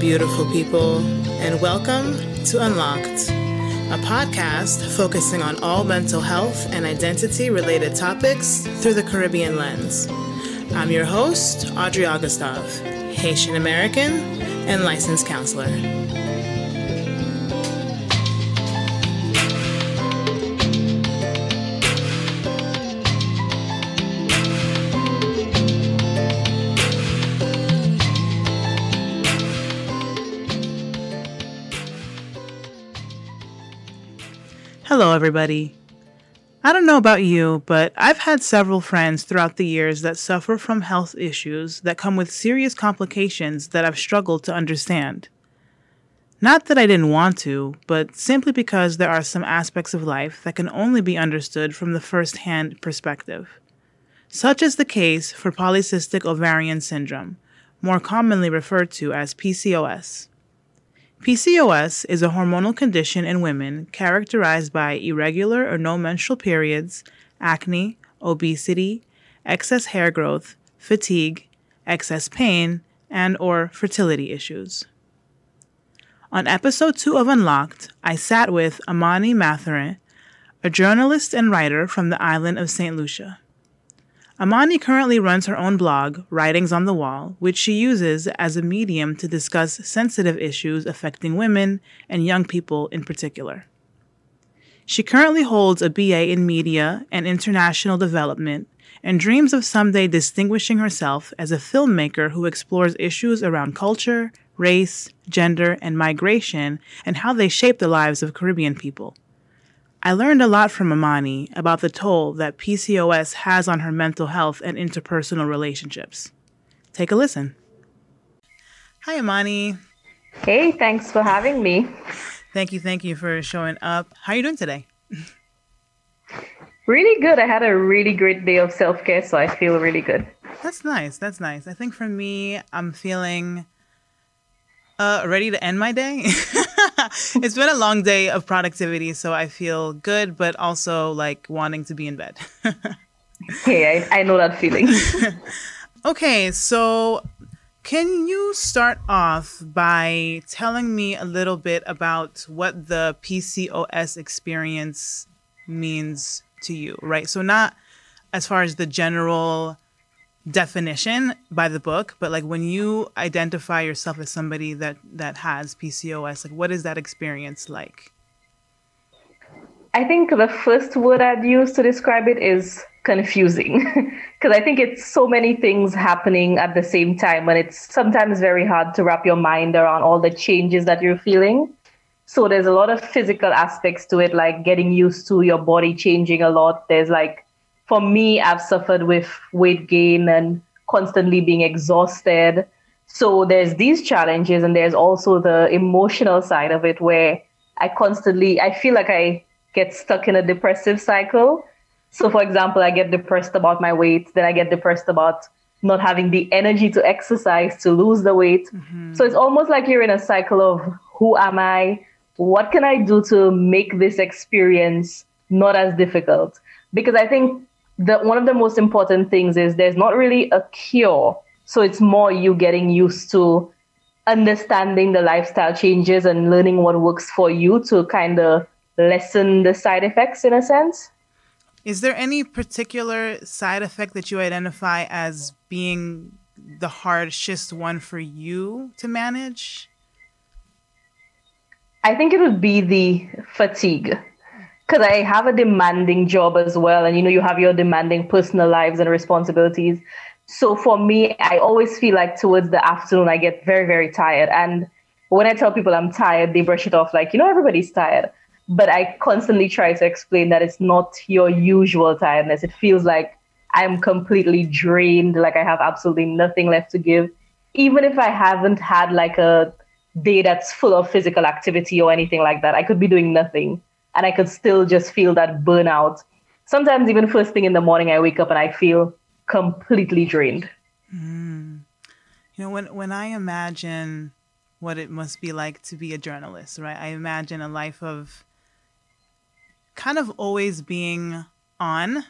beautiful people, and welcome to Unlocked, a podcast focusing on all mental health and identity related topics through the Caribbean lens. I'm your host, Audrey Augustov, Haitian American and licensed counselor. Hello, everybody. I don't know about you, but I've had several friends throughout the years that suffer from health issues that come with serious complications that I've struggled to understand. Not that I didn't want to, but simply because there are some aspects of life that can only be understood from the first hand perspective. Such is the case for polycystic ovarian syndrome, more commonly referred to as PCOS. PCOS is a hormonal condition in women characterized by irregular or no menstrual periods, acne, obesity, excess hair growth, fatigue, excess pain, and or fertility issues. On episode 2 of Unlocked, I sat with Amani Mathurin, a journalist and writer from the island of St. Lucia. Amani currently runs her own blog, Writings on the Wall, which she uses as a medium to discuss sensitive issues affecting women and young people in particular. She currently holds a BA in Media and International Development and dreams of someday distinguishing herself as a filmmaker who explores issues around culture, race, gender, and migration and how they shape the lives of Caribbean people. I learned a lot from Amani about the toll that PCOS has on her mental health and interpersonal relationships. Take a listen. Hi, Amani. Hey, thanks for having me. Thank you, thank you for showing up. How are you doing today? Really good. I had a really great day of self care, so I feel really good. That's nice. That's nice. I think for me, I'm feeling uh, ready to end my day. it's been a long day of productivity, so I feel good, but also like wanting to be in bed. hey, I, I know that feeling. okay, so can you start off by telling me a little bit about what the PCOS experience means to you, right? So, not as far as the general definition by the book, but like when you identify yourself as somebody that that has PCOS, like what is that experience like? I think the first word I'd use to describe it is confusing because I think it's so many things happening at the same time and it's sometimes very hard to wrap your mind around all the changes that you're feeling. So there's a lot of physical aspects to it like getting used to your body changing a lot. There's like for me, I've suffered with weight gain and constantly being exhausted. So there's these challenges, and there's also the emotional side of it where I constantly, I feel like I get stuck in a depressive cycle. So, for example, I get depressed about my weight, then I get depressed about not having the energy to exercise to lose the weight. Mm-hmm. So it's almost like you're in a cycle of who am I? What can I do to make this experience not as difficult? Because I think the one of the most important things is there's not really a cure. So it's more you getting used to understanding the lifestyle changes and learning what works for you to kind of lessen the side effects in a sense. Is there any particular side effect that you identify as being the hardest one for you to manage? I think it would be the fatigue because I have a demanding job as well. And you know, you have your demanding personal lives and responsibilities. So for me, I always feel like towards the afternoon, I get very, very tired. And when I tell people I'm tired, they brush it off like, you know, everybody's tired. But I constantly try to explain that it's not your usual tiredness. It feels like I'm completely drained, like I have absolutely nothing left to give. Even if I haven't had like a day that's full of physical activity or anything like that, I could be doing nothing and I could still just feel that burnout. Sometimes even first thing in the morning, I wake up and I feel completely drained. Mm. You know, when when I imagine what it must be like to be a journalist, right? I imagine a life of kind of always being on,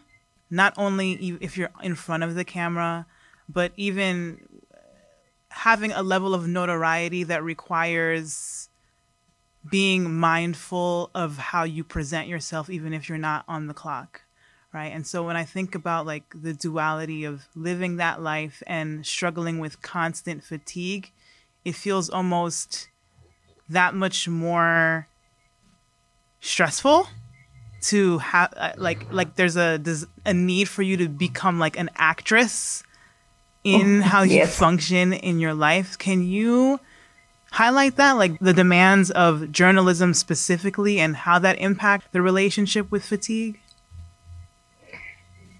not only if you're in front of the camera, but even having a level of notoriety that requires being mindful of how you present yourself even if you're not on the clock right and so when i think about like the duality of living that life and struggling with constant fatigue it feels almost that much more stressful to have uh, like like there's a there's a need for you to become like an actress in oh, how you yes. function in your life can you highlight that like the demands of journalism specifically and how that impact the relationship with fatigue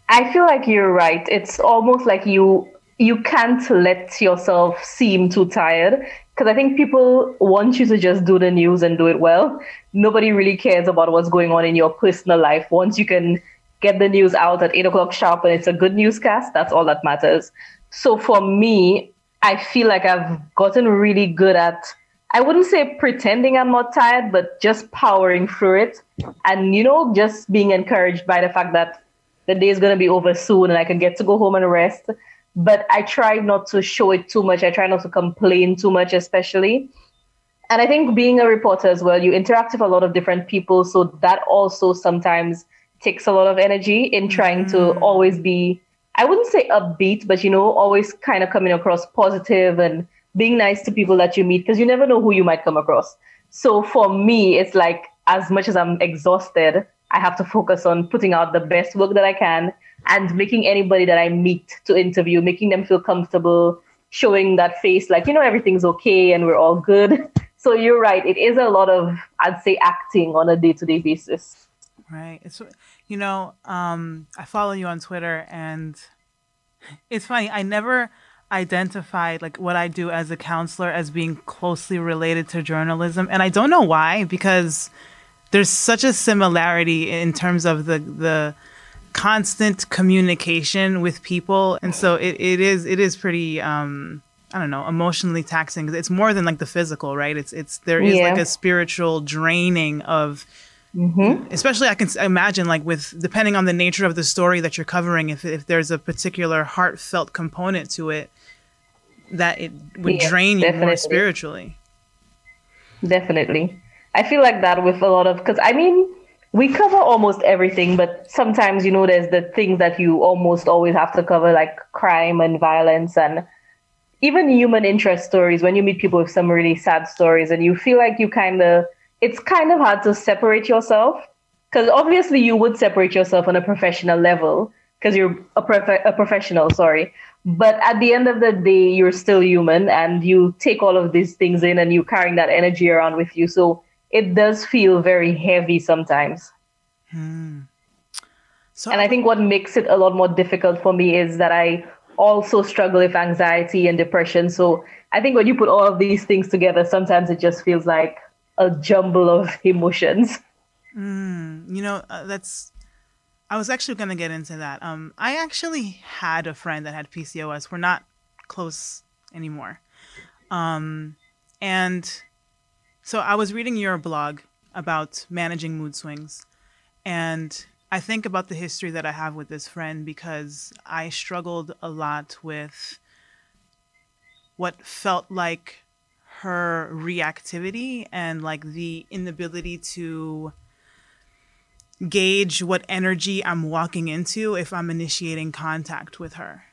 i feel like you're right it's almost like you you can't let yourself seem too tired because I think people want you to just do the news and do it well. Nobody really cares about what's going on in your personal life. Once you can get the news out at eight o'clock sharp and it's a good newscast, that's all that matters. So for me, I feel like I've gotten really good at, I wouldn't say pretending I'm not tired, but just powering through it. And, you know, just being encouraged by the fact that the day is going to be over soon and I can get to go home and rest but I try not to show it too much. I try not to complain too much, especially. And I think being a reporter as well, you interact with a lot of different people. So that also sometimes takes a lot of energy in trying mm. to always be, I wouldn't say upbeat, but you know, always kind of coming across positive and being nice to people that you meet because you never know who you might come across. So for me, it's like as much as I'm exhausted, I have to focus on putting out the best work that I can and making anybody that I meet to interview, making them feel comfortable, showing that face like, you know, everything's okay and we're all good. So you're right. It is a lot of, I'd say, acting on a day to day basis. Right. It's, you know, um, I follow you on Twitter and it's funny. I never identified like what I do as a counselor as being closely related to journalism. And I don't know why, because there's such a similarity in terms of the, the, constant communication with people and so it, it is it is pretty um I don't know, emotionally taxing. It's more than like the physical, right? It's it's there is yeah. like a spiritual draining of, mm-hmm. especially I can imagine like with depending on the nature of the story that you're covering, if if there's a particular heartfelt component to it, that it would yeah, drain you definitely. more spiritually. Definitely, I feel like that with a lot of because I mean we cover almost everything, but sometimes, you know, there's the things that you almost always have to cover, like crime and violence and even human interest stories. When you meet people with some really sad stories and you feel like you kind of, it's kind of hard to separate yourself because obviously you would separate yourself on a professional level because you're a, prof- a professional, sorry. But at the end of the day, you're still human and you take all of these things in and you're carrying that energy around with you. So it does feel very heavy sometimes. Hmm. So, and I think what makes it a lot more difficult for me is that I also struggle with anxiety and depression. So I think when you put all of these things together, sometimes it just feels like a jumble of emotions. Mm, you know, uh, that's. I was actually going to get into that. Um, I actually had a friend that had PCOS. We're not close anymore. Um, and so I was reading your blog about managing mood swings, and I think about the history that I have with this friend because I struggled a lot with what felt like her reactivity and like the inability to gauge what energy I'm walking into if I'm initiating contact with her.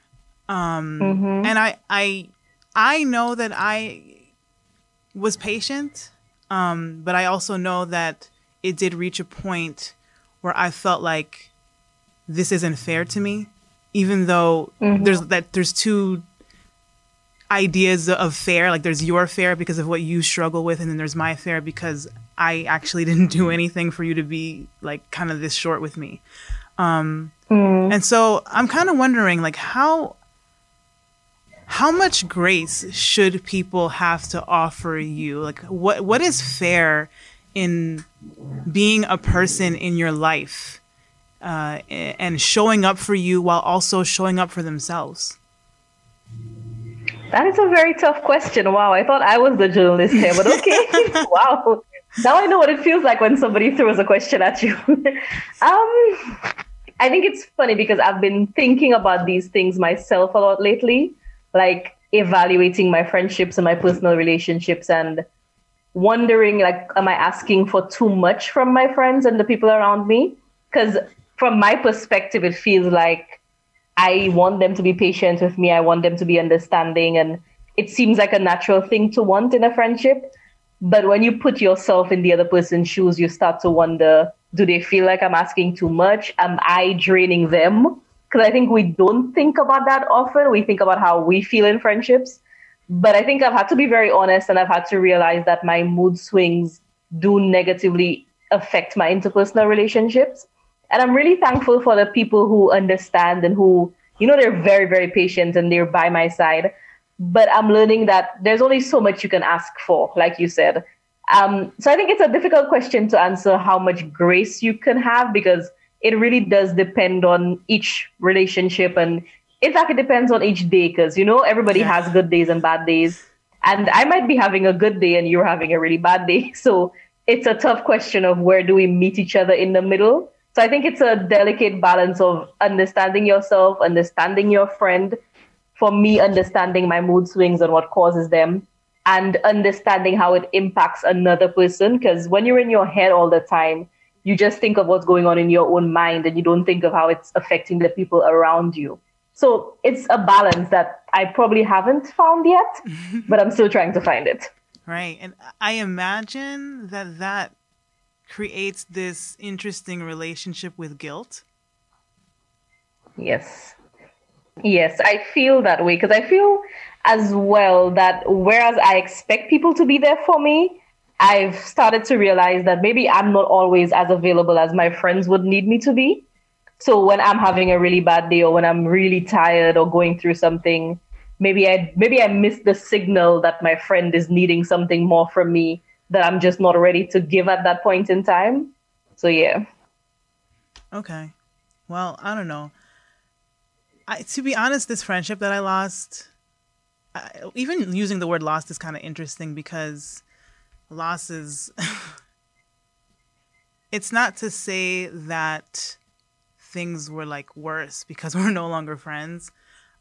Um, mm-hmm. and I I I know that I was patient um, but I also know that it did reach a point where I felt like this isn't fair to me, even though mm-hmm. there's that there's two ideas of fair. Like there's your fair because of what you struggle with, and then there's my fair because I actually didn't do anything for you to be like kind of this short with me. Um, mm. And so I'm kind of wondering, like, how how much grace should people have to offer you? Like what what is fair in being a person in your life uh, and showing up for you while also showing up for themselves? That is a very tough question. Wow, I thought I was the journalist here, but okay. wow. Now I know what it feels like when somebody throws a question at you. um, I think it's funny because I've been thinking about these things myself a lot lately like evaluating my friendships and my personal relationships and wondering like am i asking for too much from my friends and the people around me because from my perspective it feels like i want them to be patient with me. I want them to be understanding. And it seems like a natural thing to want in a friendship. But when you put yourself in the other person's shoes you start to wonder do they feel like i'm asking too much? Am i draining them? Because i think we don't think about that often. We think about how we feel in friendships. But I think I've had to be very honest and I've had to realize that my mood swings do negatively affect my interpersonal relationships. And I'm really thankful for the people who understand and who, you know, they're very, very patient and they're by my side. But I'm learning that there's only so much you can ask for, like you said. Um, so I think it's a difficult question to answer how much grace you can have because it really does depend on each relationship and in fact, it depends on each day because, you know, everybody yeah. has good days and bad days. And I might be having a good day and you're having a really bad day. So it's a tough question of where do we meet each other in the middle. So I think it's a delicate balance of understanding yourself, understanding your friend, for me, understanding my mood swings and what causes them, and understanding how it impacts another person. Because when you're in your head all the time, you just think of what's going on in your own mind and you don't think of how it's affecting the people around you. So it's a balance that I probably haven't found yet, but I'm still trying to find it. Right. And I imagine that that creates this interesting relationship with guilt. Yes. Yes, I feel that way because I feel as well that whereas I expect people to be there for me, I've started to realize that maybe I'm not always as available as my friends would need me to be. So when I'm having a really bad day or when I'm really tired or going through something, maybe I maybe I miss the signal that my friend is needing something more from me that I'm just not ready to give at that point in time. So yeah. Okay. Well, I don't know. I, to be honest, this friendship that I lost, I, even using the word lost is kind of interesting because loss is. it's not to say that things were like worse because we're no longer friends.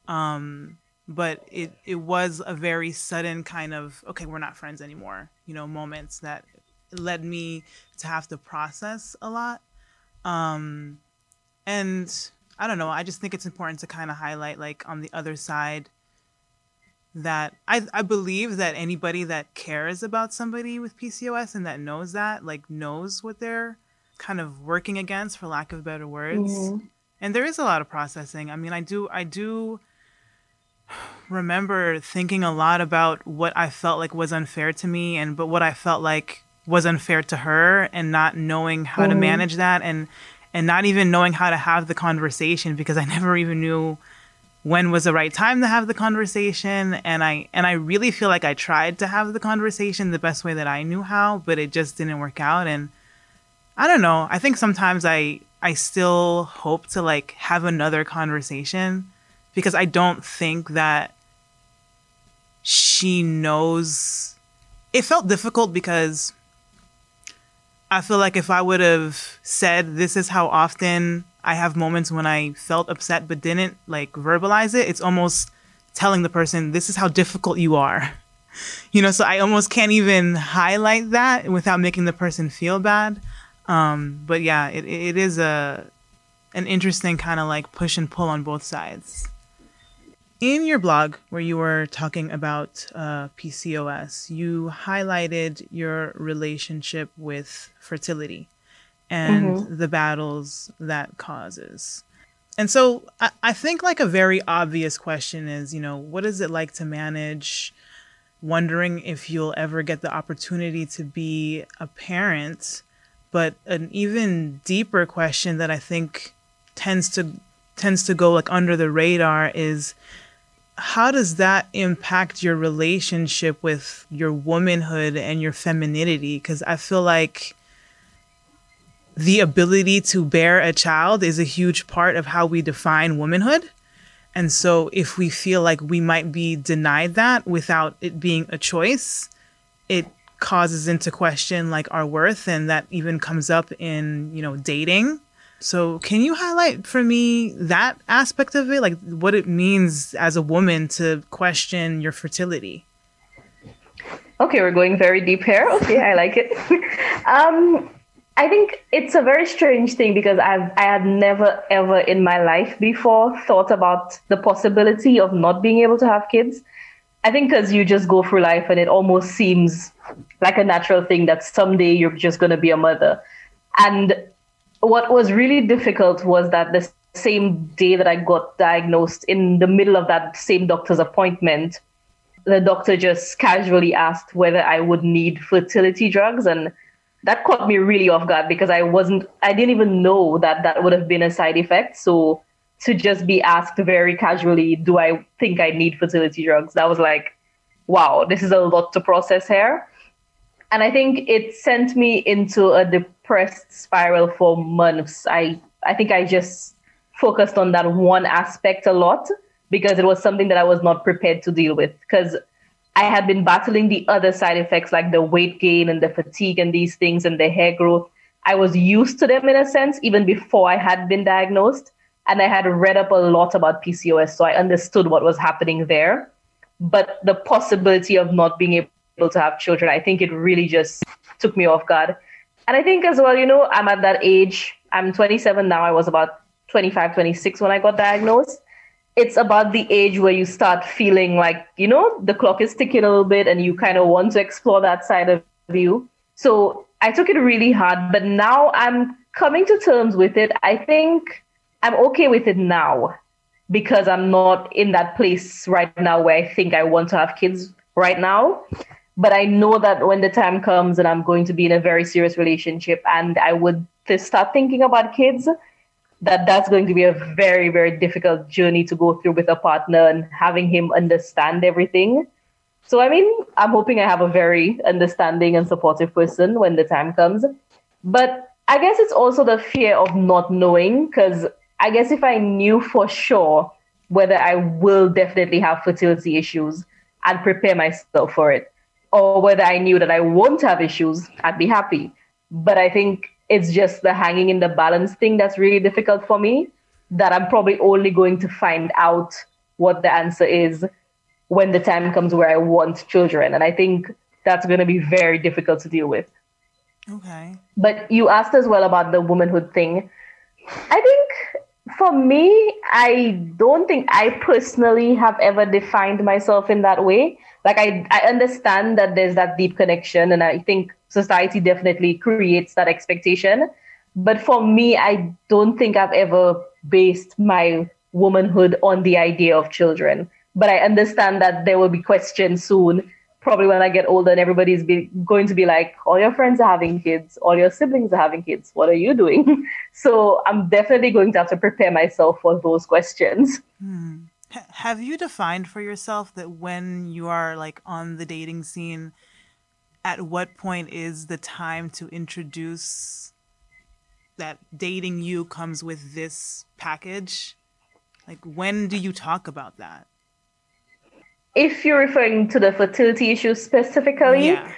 Um, but it it was a very sudden kind of okay, we're not friends anymore. You know, moments that led me to have to process a lot. Um, and I don't know. I just think it's important to kind of highlight, like, on the other side, that I, I believe that anybody that cares about somebody with PCOS and that knows that, like, knows what they're kind of working against for lack of better words mm-hmm. and there is a lot of processing i mean i do i do remember thinking a lot about what i felt like was unfair to me and but what i felt like was unfair to her and not knowing how mm-hmm. to manage that and and not even knowing how to have the conversation because i never even knew when was the right time to have the conversation and i and i really feel like i tried to have the conversation the best way that i knew how but it just didn't work out and I don't know. I think sometimes I I still hope to like have another conversation because I don't think that she knows it felt difficult because I feel like if I would have said this is how often I have moments when I felt upset but didn't like verbalize it, it's almost telling the person this is how difficult you are. You know, so I almost can't even highlight that without making the person feel bad. Um, but yeah, it, it is a an interesting kind of like push and pull on both sides. In your blog, where you were talking about uh, PCOS, you highlighted your relationship with fertility and mm-hmm. the battles that causes. And so I, I think like a very obvious question is, you know, what is it like to manage wondering if you'll ever get the opportunity to be a parent but an even deeper question that I think tends to tends to go like under the radar is how does that impact your relationship with your womanhood and your femininity? Because i feel like the ability to bear a child is a huge part of how we define womanhood. And so if we feel like we might be denied that without it being a choice it causes into question like our worth and that even comes up in you know dating So, can you highlight for me that aspect of it, like what it means as a woman to question your fertility? Okay, we're going very deep here. Okay, I like it. um, I think it's a very strange thing because I've I had never ever in my life before thought about the possibility of not being able to have kids. I think because you just go through life and it almost seems like a natural thing that someday you're just going to be a mother. And what was really difficult was that the same day that I got diagnosed, in the middle of that same doctor's appointment, the doctor just casually asked whether I would need fertility drugs. And that caught me really off guard because I wasn't, I didn't even know that that would have been a side effect. So to just be asked very casually, do I think I need fertility drugs? That was like, wow, this is a lot to process here. And I think it sent me into a depressed spiral for months. I, I think I just focused on that one aspect a lot because it was something that I was not prepared to deal with. Because I had been battling the other side effects like the weight gain and the fatigue and these things and the hair growth. I was used to them in a sense, even before I had been diagnosed and I had read up a lot about PCOS, so I understood what was happening there. But the possibility of not being able to have children, I think it really just took me off guard. And I think as well, you know, I'm at that age. I'm 27 now. I was about 25, 26 when I got diagnosed. It's about the age where you start feeling like, you know, the clock is ticking a little bit and you kind of want to explore that side of you. So I took it really hard, but now I'm coming to terms with it. I think I'm okay with it now because I'm not in that place right now where I think I want to have kids right now. But I know that when the time comes and I'm going to be in a very serious relationship and I would start thinking about kids, that that's going to be a very, very difficult journey to go through with a partner and having him understand everything. So, I mean, I'm hoping I have a very understanding and supportive person when the time comes. But I guess it's also the fear of not knowing because I guess if I knew for sure whether I will definitely have fertility issues, I'd prepare myself for it. Or whether I knew that I won't have issues, I'd be happy. But I think it's just the hanging in the balance thing that's really difficult for me. That I'm probably only going to find out what the answer is when the time comes where I want children. And I think that's going to be very difficult to deal with. Okay. But you asked as well about the womanhood thing. I think for me, I don't think I personally have ever defined myself in that way. Like I, I understand that there's that deep connection, and I think society definitely creates that expectation. But for me, I don't think I've ever based my womanhood on the idea of children. But I understand that there will be questions soon probably when I get older and everybody's be, going to be like, all your friends are having kids, all your siblings are having kids. What are you doing? so I'm definitely going to have to prepare myself for those questions. Hmm. H- have you defined for yourself that when you are like on the dating scene, at what point is the time to introduce that dating you comes with this package? Like, when do you talk about that? If you're referring to the fertility issue specifically, Yeah.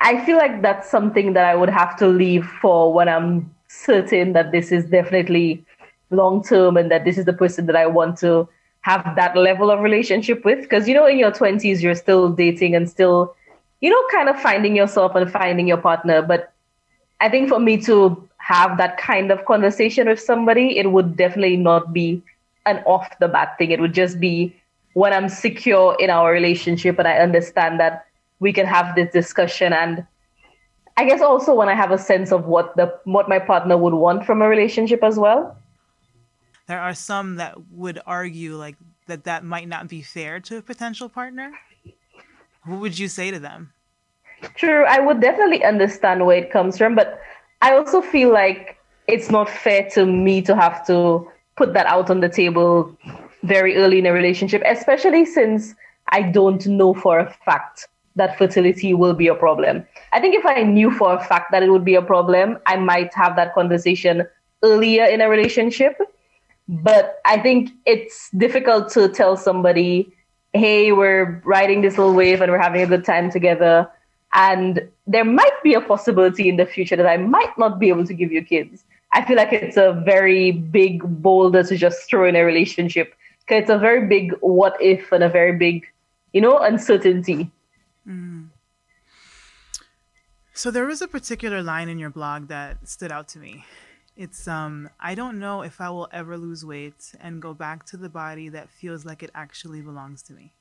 I feel like that's something that I would have to leave for when I'm certain that this is definitely long term and that this is the person that I want to have that level of relationship with. Because, you know, in your 20s, you're still dating and still, you know, kind of finding yourself and finding your partner. But I think for me to have that kind of conversation with somebody, it would definitely not be an off the bat thing. It would just be when I'm secure in our relationship and I understand that we can have this discussion and I guess also when I have a sense of what the what my partner would want from a relationship as well. There are some that would argue like that that might not be fair to a potential partner. What would you say to them? True, I would definitely understand where it comes from, but I also feel like it's not fair to me to have to put that out on the table very early in a relationship, especially since I don't know for a fact that fertility will be a problem. I think if I knew for a fact that it would be a problem, I might have that conversation earlier in a relationship. But I think it's difficult to tell somebody, hey, we're riding this little wave and we're having a good time together. And there might be a possibility in the future that I might not be able to give you kids. I feel like it's a very big boulder to just throw in a relationship. It's a very big what if and a very big, you know, uncertainty. Mm. So there was a particular line in your blog that stood out to me. It's um I don't know if I will ever lose weight and go back to the body that feels like it actually belongs to me.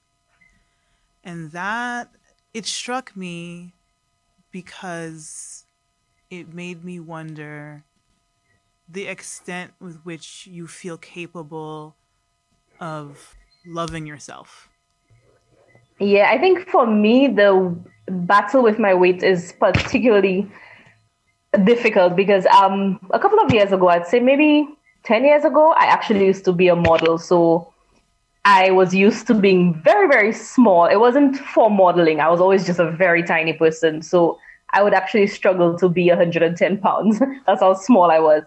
And that it struck me because it made me wonder the extent with which you feel capable of loving yourself. Yeah, I think for me, the battle with my weight is particularly difficult because um, a couple of years ago, I'd say maybe 10 years ago, I actually used to be a model. So I was used to being very, very small. It wasn't for modeling, I was always just a very tiny person. So I would actually struggle to be 110 pounds. That's how small I was.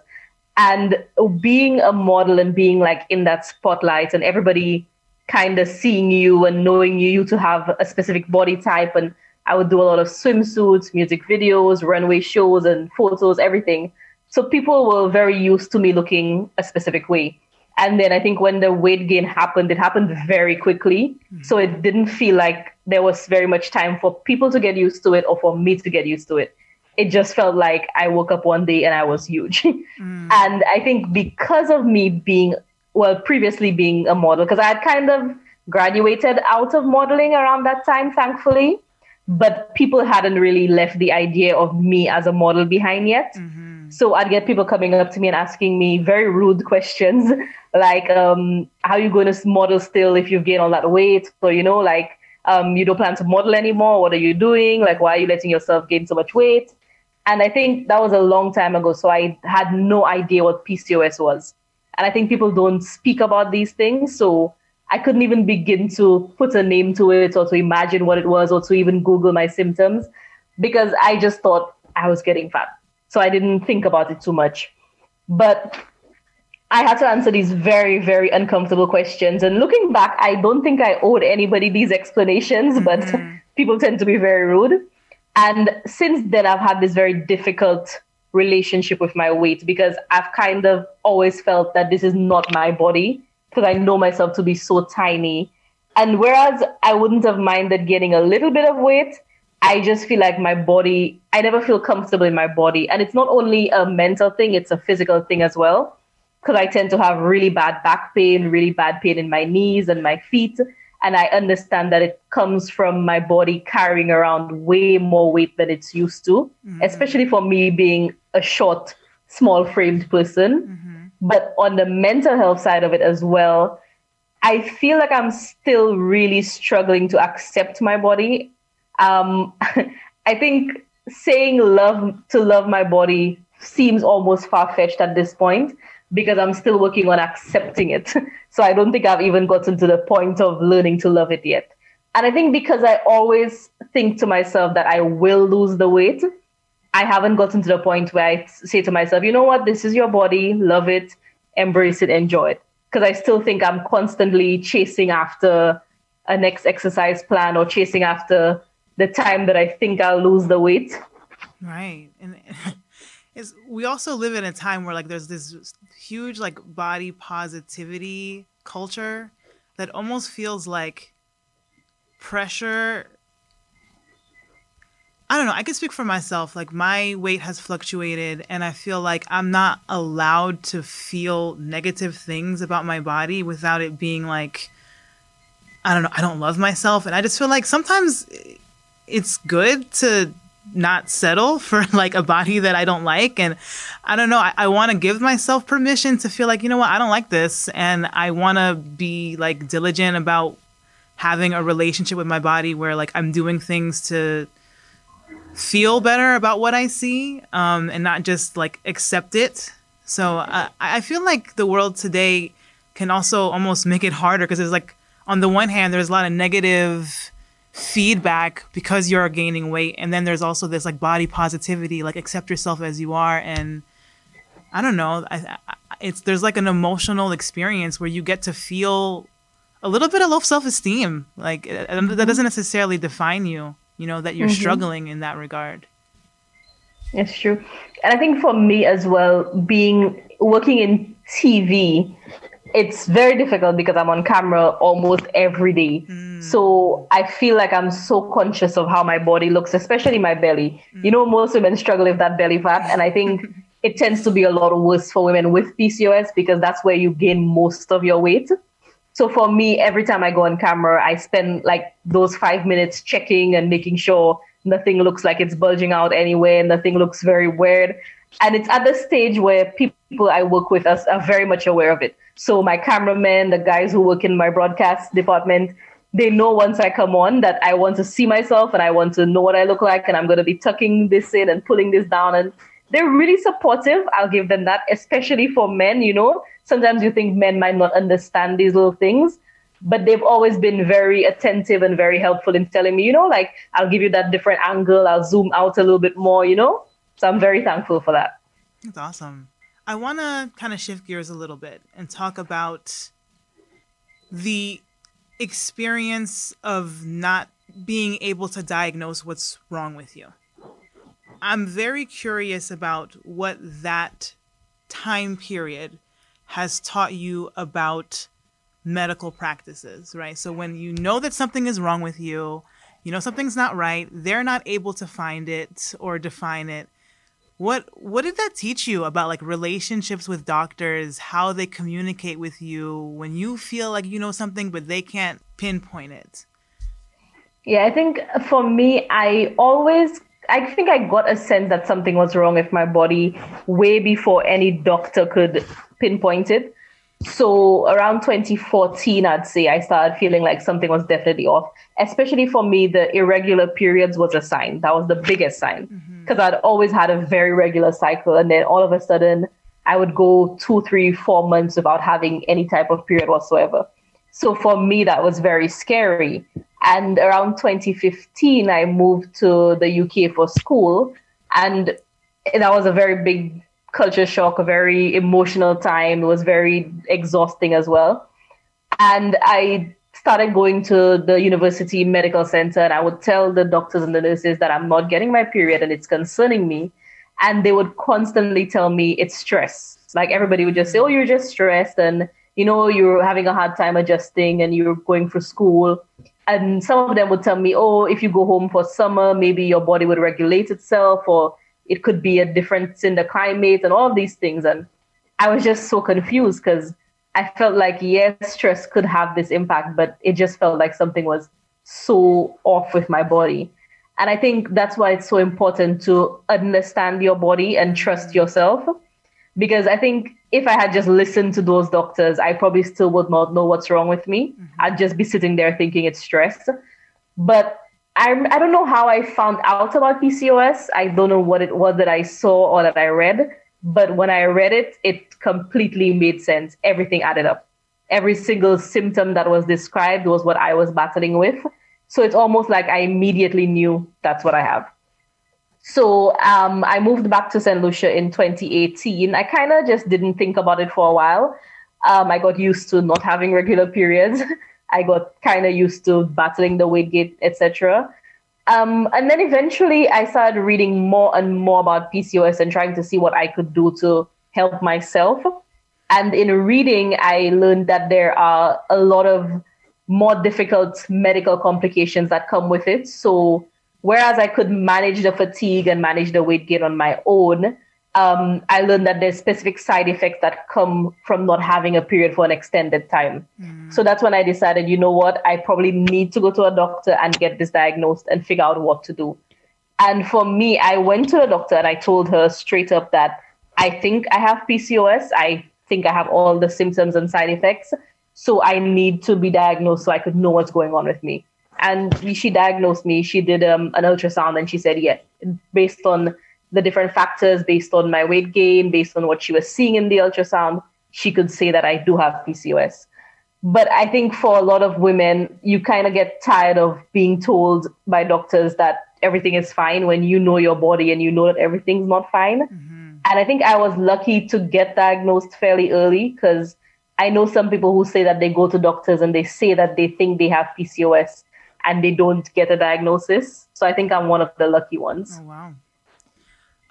And being a model and being like in that spotlight and everybody kind of seeing you and knowing you, you to have a specific body type. And I would do a lot of swimsuits, music videos, runway shows, and photos, everything. So people were very used to me looking a specific way. And then I think when the weight gain happened, it happened very quickly. Mm-hmm. So it didn't feel like there was very much time for people to get used to it or for me to get used to it. It just felt like I woke up one day and I was huge. mm. And I think because of me being, well, previously being a model, because I had kind of graduated out of modeling around that time, thankfully, but people hadn't really left the idea of me as a model behind yet. Mm-hmm. So I'd get people coming up to me and asking me very rude questions like, um, how are you going to model still if you've gained all that weight? So, you know, like, um, you don't plan to model anymore. What are you doing? Like, why are you letting yourself gain so much weight? And I think that was a long time ago. So I had no idea what PCOS was. And I think people don't speak about these things. So I couldn't even begin to put a name to it or to imagine what it was or to even Google my symptoms because I just thought I was getting fat. So I didn't think about it too much. But I had to answer these very, very uncomfortable questions. And looking back, I don't think I owed anybody these explanations, mm-hmm. but people tend to be very rude. And since then, I've had this very difficult relationship with my weight because I've kind of always felt that this is not my body because I know myself to be so tiny. And whereas I wouldn't have minded getting a little bit of weight, I just feel like my body, I never feel comfortable in my body. And it's not only a mental thing, it's a physical thing as well. Because I tend to have really bad back pain, really bad pain in my knees and my feet. And I understand that it comes from my body carrying around way more weight than it's used to, mm-hmm. especially for me being a short, small framed person. Mm-hmm. But on the mental health side of it as well, I feel like I'm still really struggling to accept my body um, I think saying love to love my body seems almost far fetched at this point because I'm still working on accepting it. so I don't think I've even gotten to the point of learning to love it yet. And I think because I always think to myself that I will lose the weight, I haven't gotten to the point where I say to myself, you know what, this is your body, love it, embrace it, enjoy it. Because I still think I'm constantly chasing after a next exercise plan or chasing after the time that I think I'll lose the weight. Right. And is we also live in a time where like there's this huge like body positivity culture that almost feels like pressure I don't know. I can speak for myself. Like my weight has fluctuated and I feel like I'm not allowed to feel negative things about my body without it being like I don't know, I don't love myself and I just feel like sometimes it's good to not settle for like a body that I don't like. And I don't know, I, I want to give myself permission to feel like, you know what, I don't like this. And I want to be like diligent about having a relationship with my body where like I'm doing things to feel better about what I see um, and not just like accept it. So uh, I feel like the world today can also almost make it harder because it's like, on the one hand, there's a lot of negative feedback because you're gaining weight and then there's also this like body positivity like accept yourself as you are and i don't know I, I, it's there's like an emotional experience where you get to feel a little bit of low self-esteem like mm-hmm. that doesn't necessarily define you you know that you're mm-hmm. struggling in that regard It's true. And I think for me as well, being working in TV, it's very difficult because I'm on camera almost every day. Mm. So I feel like I'm so conscious of how my body looks, especially my belly. Mm. You know, most women struggle with that belly fat. And I think it tends to be a lot worse for women with PCOS because that's where you gain most of your weight. So for me, every time I go on camera, I spend like those five minutes checking and making sure nothing looks like it's bulging out anywhere, nothing looks very weird. And it's at the stage where people I work with are, are very much aware of it. So my cameramen, the guys who work in my broadcast department, they know once I come on that I want to see myself and I want to know what I look like and I'm going to be tucking this in and pulling this down and they're really supportive. I'll give them that, especially for men, you know. Sometimes you think men might not understand these little things, but they've always been very attentive and very helpful in telling me, you know, like I'll give you that different angle, I'll zoom out a little bit more, you know. So I'm very thankful for that. That's awesome. I want to kind of shift gears a little bit and talk about the experience of not being able to diagnose what's wrong with you. I'm very curious about what that time period has taught you about medical practices, right? So when you know that something is wrong with you, you know something's not right, they're not able to find it or define it what what did that teach you about like relationships with doctors, how they communicate with you when you feel like you know something but they can't pinpoint it? Yeah, I think for me I always I think I got a sense that something was wrong with my body way before any doctor could pinpoint it. So around 2014, I'd say I started feeling like something was definitely off. Especially for me, the irregular periods was a sign. That was the biggest sign because mm-hmm. I'd always had a very regular cycle, and then all of a sudden, I would go two, three, four months without having any type of period whatsoever. So for me, that was very scary. And around 2015, I moved to the UK for school, and that was a very big culture shock, a very emotional time. It was very exhausting as well. And I started going to the university medical center and I would tell the doctors and the nurses that I'm not getting my period and it's concerning me. And they would constantly tell me it's stress. Like everybody would just say, Oh, you're just stressed and you know, you're having a hard time adjusting and you're going for school. And some of them would tell me, Oh, if you go home for summer, maybe your body would regulate itself or it could be a difference in the climate and all these things. And I was just so confused because I felt like, yes, stress could have this impact, but it just felt like something was so off with my body. And I think that's why it's so important to understand your body and trust yourself. Because I think if I had just listened to those doctors, I probably still would not know what's wrong with me. Mm-hmm. I'd just be sitting there thinking it's stress. But I, I don't know how I found out about PCOS. I don't know what it was that I saw or that I read, but when I read it, it completely made sense. Everything added up. Every single symptom that was described was what I was battling with. So it's almost like I immediately knew that's what I have. So um, I moved back to St. Lucia in 2018. I kind of just didn't think about it for a while. Um, I got used to not having regular periods. I got kind of used to battling the weight gain, etc. Um, and then eventually I started reading more and more about PCOS and trying to see what I could do to help myself. And in reading, I learned that there are a lot of more difficult medical complications that come with it. So, whereas I could manage the fatigue and manage the weight gain on my own, um, I learned that there's specific side effects that come from not having a period for an extended time. Mm. So that's when I decided, you know what, I probably need to go to a doctor and get this diagnosed and figure out what to do. And for me, I went to a doctor and I told her straight up that I think I have PCOS. I think I have all the symptoms and side effects. So I need to be diagnosed so I could know what's going on with me. And she diagnosed me. She did um, an ultrasound and she said, yeah, based on the different factors based on my weight gain, based on what she was seeing in the ultrasound, she could say that I do have PCOS. But I think for a lot of women, you kind of get tired of being told by doctors that everything is fine when you know your body and you know that everything's not fine. Mm-hmm. And I think I was lucky to get diagnosed fairly early because I know some people who say that they go to doctors and they say that they think they have PCOS and they don't get a diagnosis. So I think I'm one of the lucky ones. Oh, wow.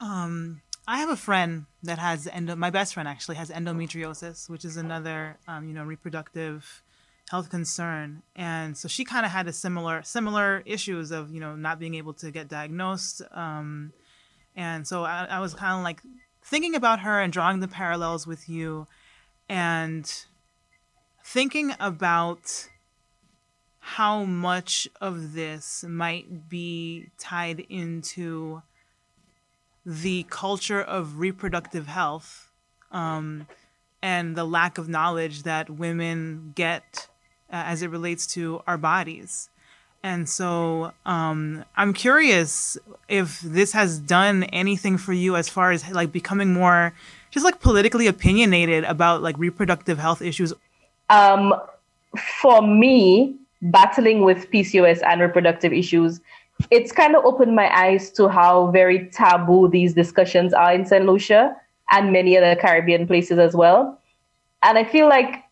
Um, I have a friend that has endo. My best friend actually has endometriosis, which is another, um, you know, reproductive health concern. And so she kind of had a similar similar issues of you know not being able to get diagnosed. Um, and so I, I was kind of like thinking about her and drawing the parallels with you, and thinking about how much of this might be tied into the culture of reproductive health um, and the lack of knowledge that women get uh, as it relates to our bodies. And so um, I'm curious if this has done anything for you as far as like becoming more just like politically opinionated about like reproductive health issues. Um, for me, battling with PCOS and reproductive issues, it's kind of opened my eyes to how very taboo these discussions are in St. Lucia and many other Caribbean places as well. And I feel like,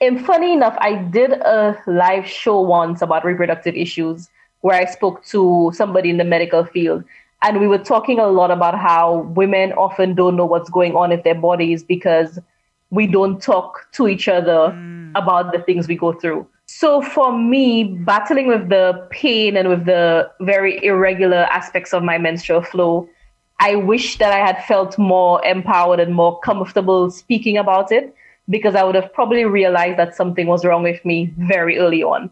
and funny enough, I did a live show once about reproductive issues where I spoke to somebody in the medical field. And we were talking a lot about how women often don't know what's going on in their bodies because we don't talk to each other mm. about the things we go through. So for me, battling with the pain and with the very irregular aspects of my menstrual flow, I wish that I had felt more empowered and more comfortable speaking about it because I would have probably realized that something was wrong with me very early on.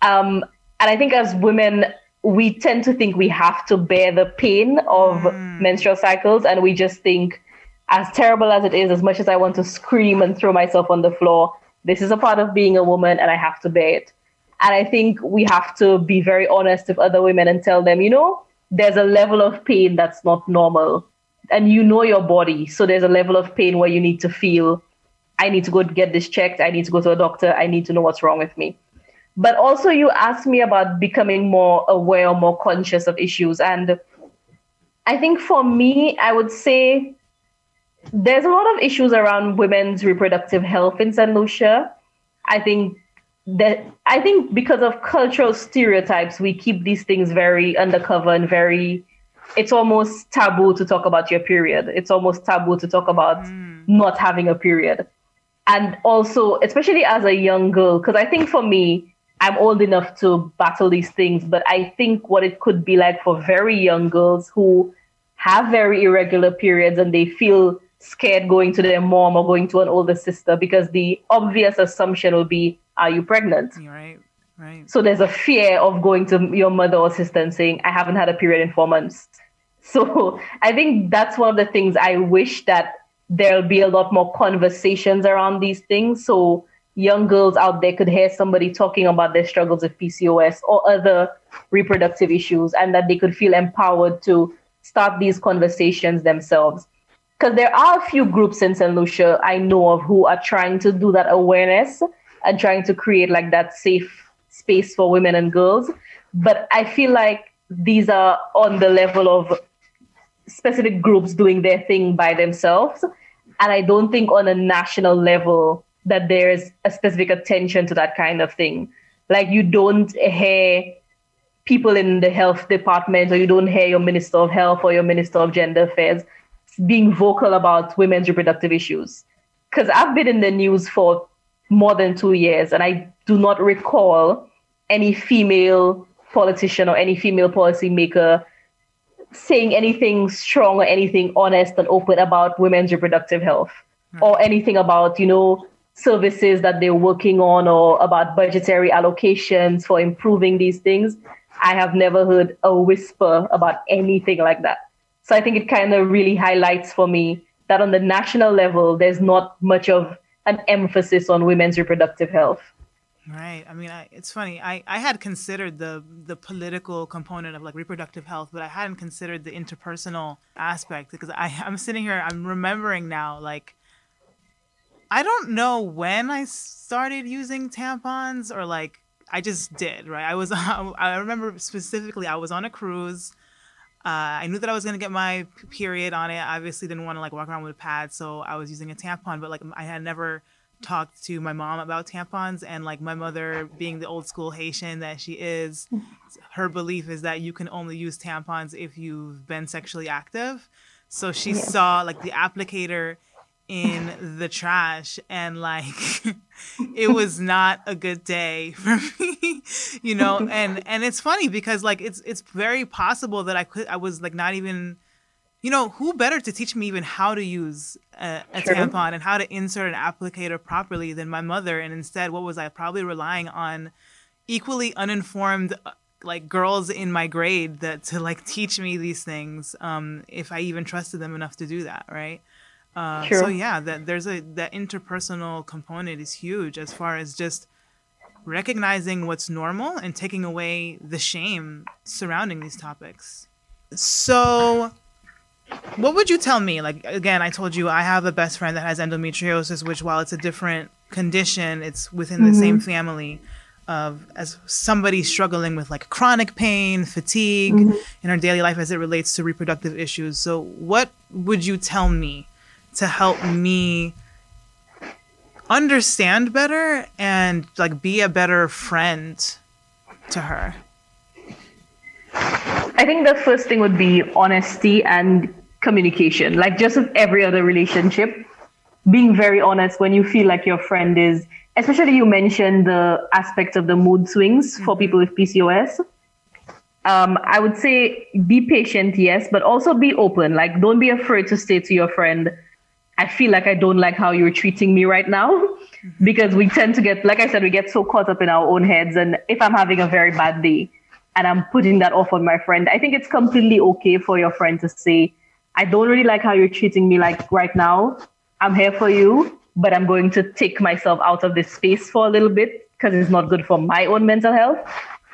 Um, and I think as women, we tend to think we have to bear the pain of mm. menstrual cycles, and we just think, as terrible as it is, as much as I want to scream and throw myself on the floor, this is a part of being a woman and I have to bear it. And I think we have to be very honest with other women and tell them, you know, there's a level of pain that's not normal. And you know your body. So there's a level of pain where you need to feel, I need to go get this checked. I need to go to a doctor. I need to know what's wrong with me. But also, you asked me about becoming more aware, more conscious of issues. And I think for me, I would say there's a lot of issues around women's reproductive health in St. Lucia. I think that I think because of cultural stereotypes, we keep these things very undercover and very it's almost taboo to talk about your period. It's almost taboo to talk about mm. not having a period. And also, especially as a young girl, because I think for me, I'm old enough to battle these things, but I think what it could be like for very young girls who have very irregular periods and they feel scared going to their mom or going to an older sister because the obvious assumption will be, are you pregnant? Right, right. So there's a fear of going to your mother or sister and saying, I haven't had a period in four months. So I think that's one of the things I wish that there'll be a lot more conversations around these things. So young girls out there could hear somebody talking about their struggles with PCOS or other reproductive issues and that they could feel empowered to start these conversations themselves because there are a few groups in St. Lucia I know of who are trying to do that awareness and trying to create like that safe space for women and girls. But I feel like these are on the level of specific groups doing their thing by themselves. And I don't think on a national level that there's a specific attention to that kind of thing. Like you don't hear people in the health department or you don't hear your minister of health or your minister of gender affairs being vocal about women's reproductive issues. Because I've been in the news for more than two years, and I do not recall any female politician or any female policymaker saying anything strong or anything honest and open about women's reproductive health mm. or anything about, you know, services that they're working on or about budgetary allocations for improving these things. I have never heard a whisper about anything like that. So I think it kind of really highlights for me that on the national level, there's not much of an emphasis on women's reproductive health. Right. I mean, I, it's funny. I, I had considered the the political component of like reproductive health, but I hadn't considered the interpersonal aspect because I I'm sitting here. I'm remembering now. Like, I don't know when I started using tampons or like I just did. Right. I was. I remember specifically. I was on a cruise. Uh, I knew that I was gonna get my period on it. I obviously didn't want to like walk around with a pad, so I was using a tampon. But like I had never talked to my mom about tampons, and like my mother, being the old school Haitian that she is, her belief is that you can only use tampons if you've been sexually active. So she yeah. saw like the applicator in the trash and like it was not a good day for me you know? And and it's funny because like it's it's very possible that i could i was like not even you know who better to teach me even how to use a, a sure. tampon and how to insert an applicator properly than my mother? And instead what was i probably relying on equally uninformed uh, like girls in my grade that to like teach me these things um if i even trusted them enough to do that right uh, so yeah, that there's a that interpersonal component is huge as far as just recognizing what's normal and taking away the shame surrounding these topics. So what would you tell me? Like again, I told you I have a best friend that has endometriosis, which while it's a different condition, it's within mm-hmm. the same family of as somebody struggling with like chronic pain, fatigue mm-hmm. in our daily life as it relates to reproductive issues. So what would you tell me to help me understand better and like be a better friend to her? I think the first thing would be honesty and communication. Like just with every other relationship, being very honest when you feel like your friend is, especially you mentioned the aspect of the mood swings for people with PCOS. Um, I would say be patient, yes, but also be open. Like, don't be afraid to say to your friend, I feel like I don't like how you're treating me right now because we tend to get, like I said, we get so caught up in our own heads. And if I'm having a very bad day and I'm putting that off on my friend, I think it's completely okay for your friend to say, I don't really like how you're treating me like right now. I'm here for you, but I'm going to take myself out of this space for a little bit because it's not good for my own mental health.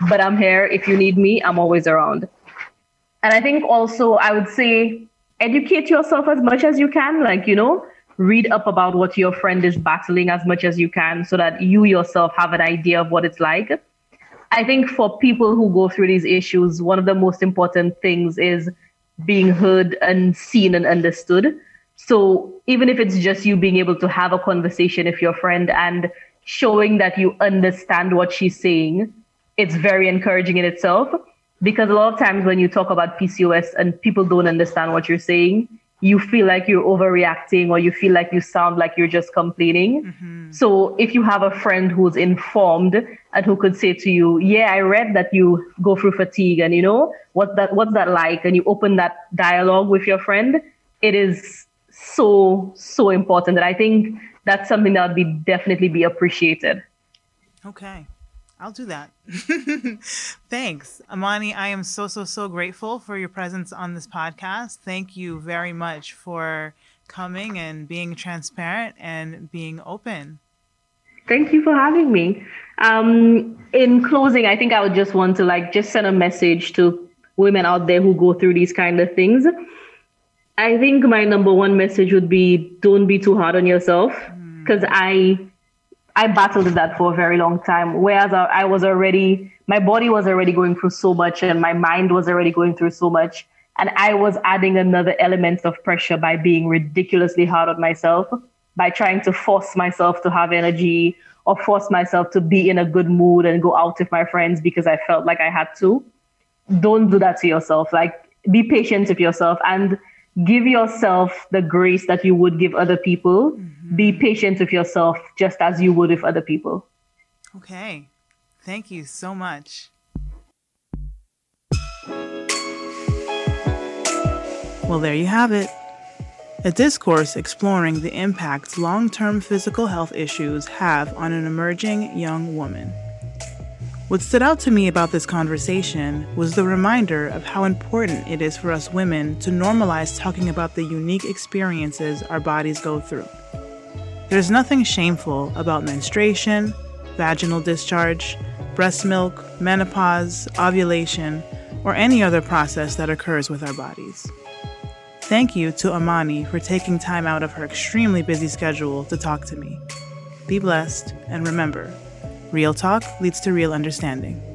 But I'm here. If you need me, I'm always around. And I think also I would say educate yourself as much as you can. Like, you know, read up about what your friend is battling as much as you can so that you yourself have an idea of what it's like. I think for people who go through these issues, one of the most important things is being heard and seen and understood. So even if it's just you being able to have a conversation with your friend and showing that you understand what she's saying, it's very encouraging in itself because a lot of times when you talk about PCOS and people don't understand what you're saying, you feel like you're overreacting or you feel like you sound like you're just complaining. Mm-hmm. So if you have a friend who's informed and who could say to you, "Yeah, I read that you go through fatigue and you know, what that what's that like?" and you open that dialogue with your friend, it is so so important that I think that's something that would be definitely be appreciated. Okay. I'll do that. Thanks. Amani, I am so, so, so grateful for your presence on this podcast. Thank you very much for coming and being transparent and being open. Thank you for having me. Um, in closing, I think I would just want to like just send a message to women out there who go through these kind of things. I think my number one message would be don't be too hard on yourself because mm. I I battled that for a very long time. Whereas I, was already, my body was already going through so much and my mind was already going through so much. And I was adding another element of pressure by being ridiculously hard on myself, by trying to force myself to have energy or force myself to be in a good mood and go out with my friends because I felt like I had to. Don't do that to yourself. Like, be patient with yourself and give yourself the grace that you would give other people. Mm-hmm. Be patient with yourself just as you would with other people. Okay. Thank you so much. Well, there you have it. A discourse exploring the impact long term physical health issues have on an emerging young woman. What stood out to me about this conversation was the reminder of how important it is for us women to normalize talking about the unique experiences our bodies go through. There's nothing shameful about menstruation, vaginal discharge, breast milk, menopause, ovulation, or any other process that occurs with our bodies. Thank you to Amani for taking time out of her extremely busy schedule to talk to me. Be blessed, and remember, Real talk leads to real understanding.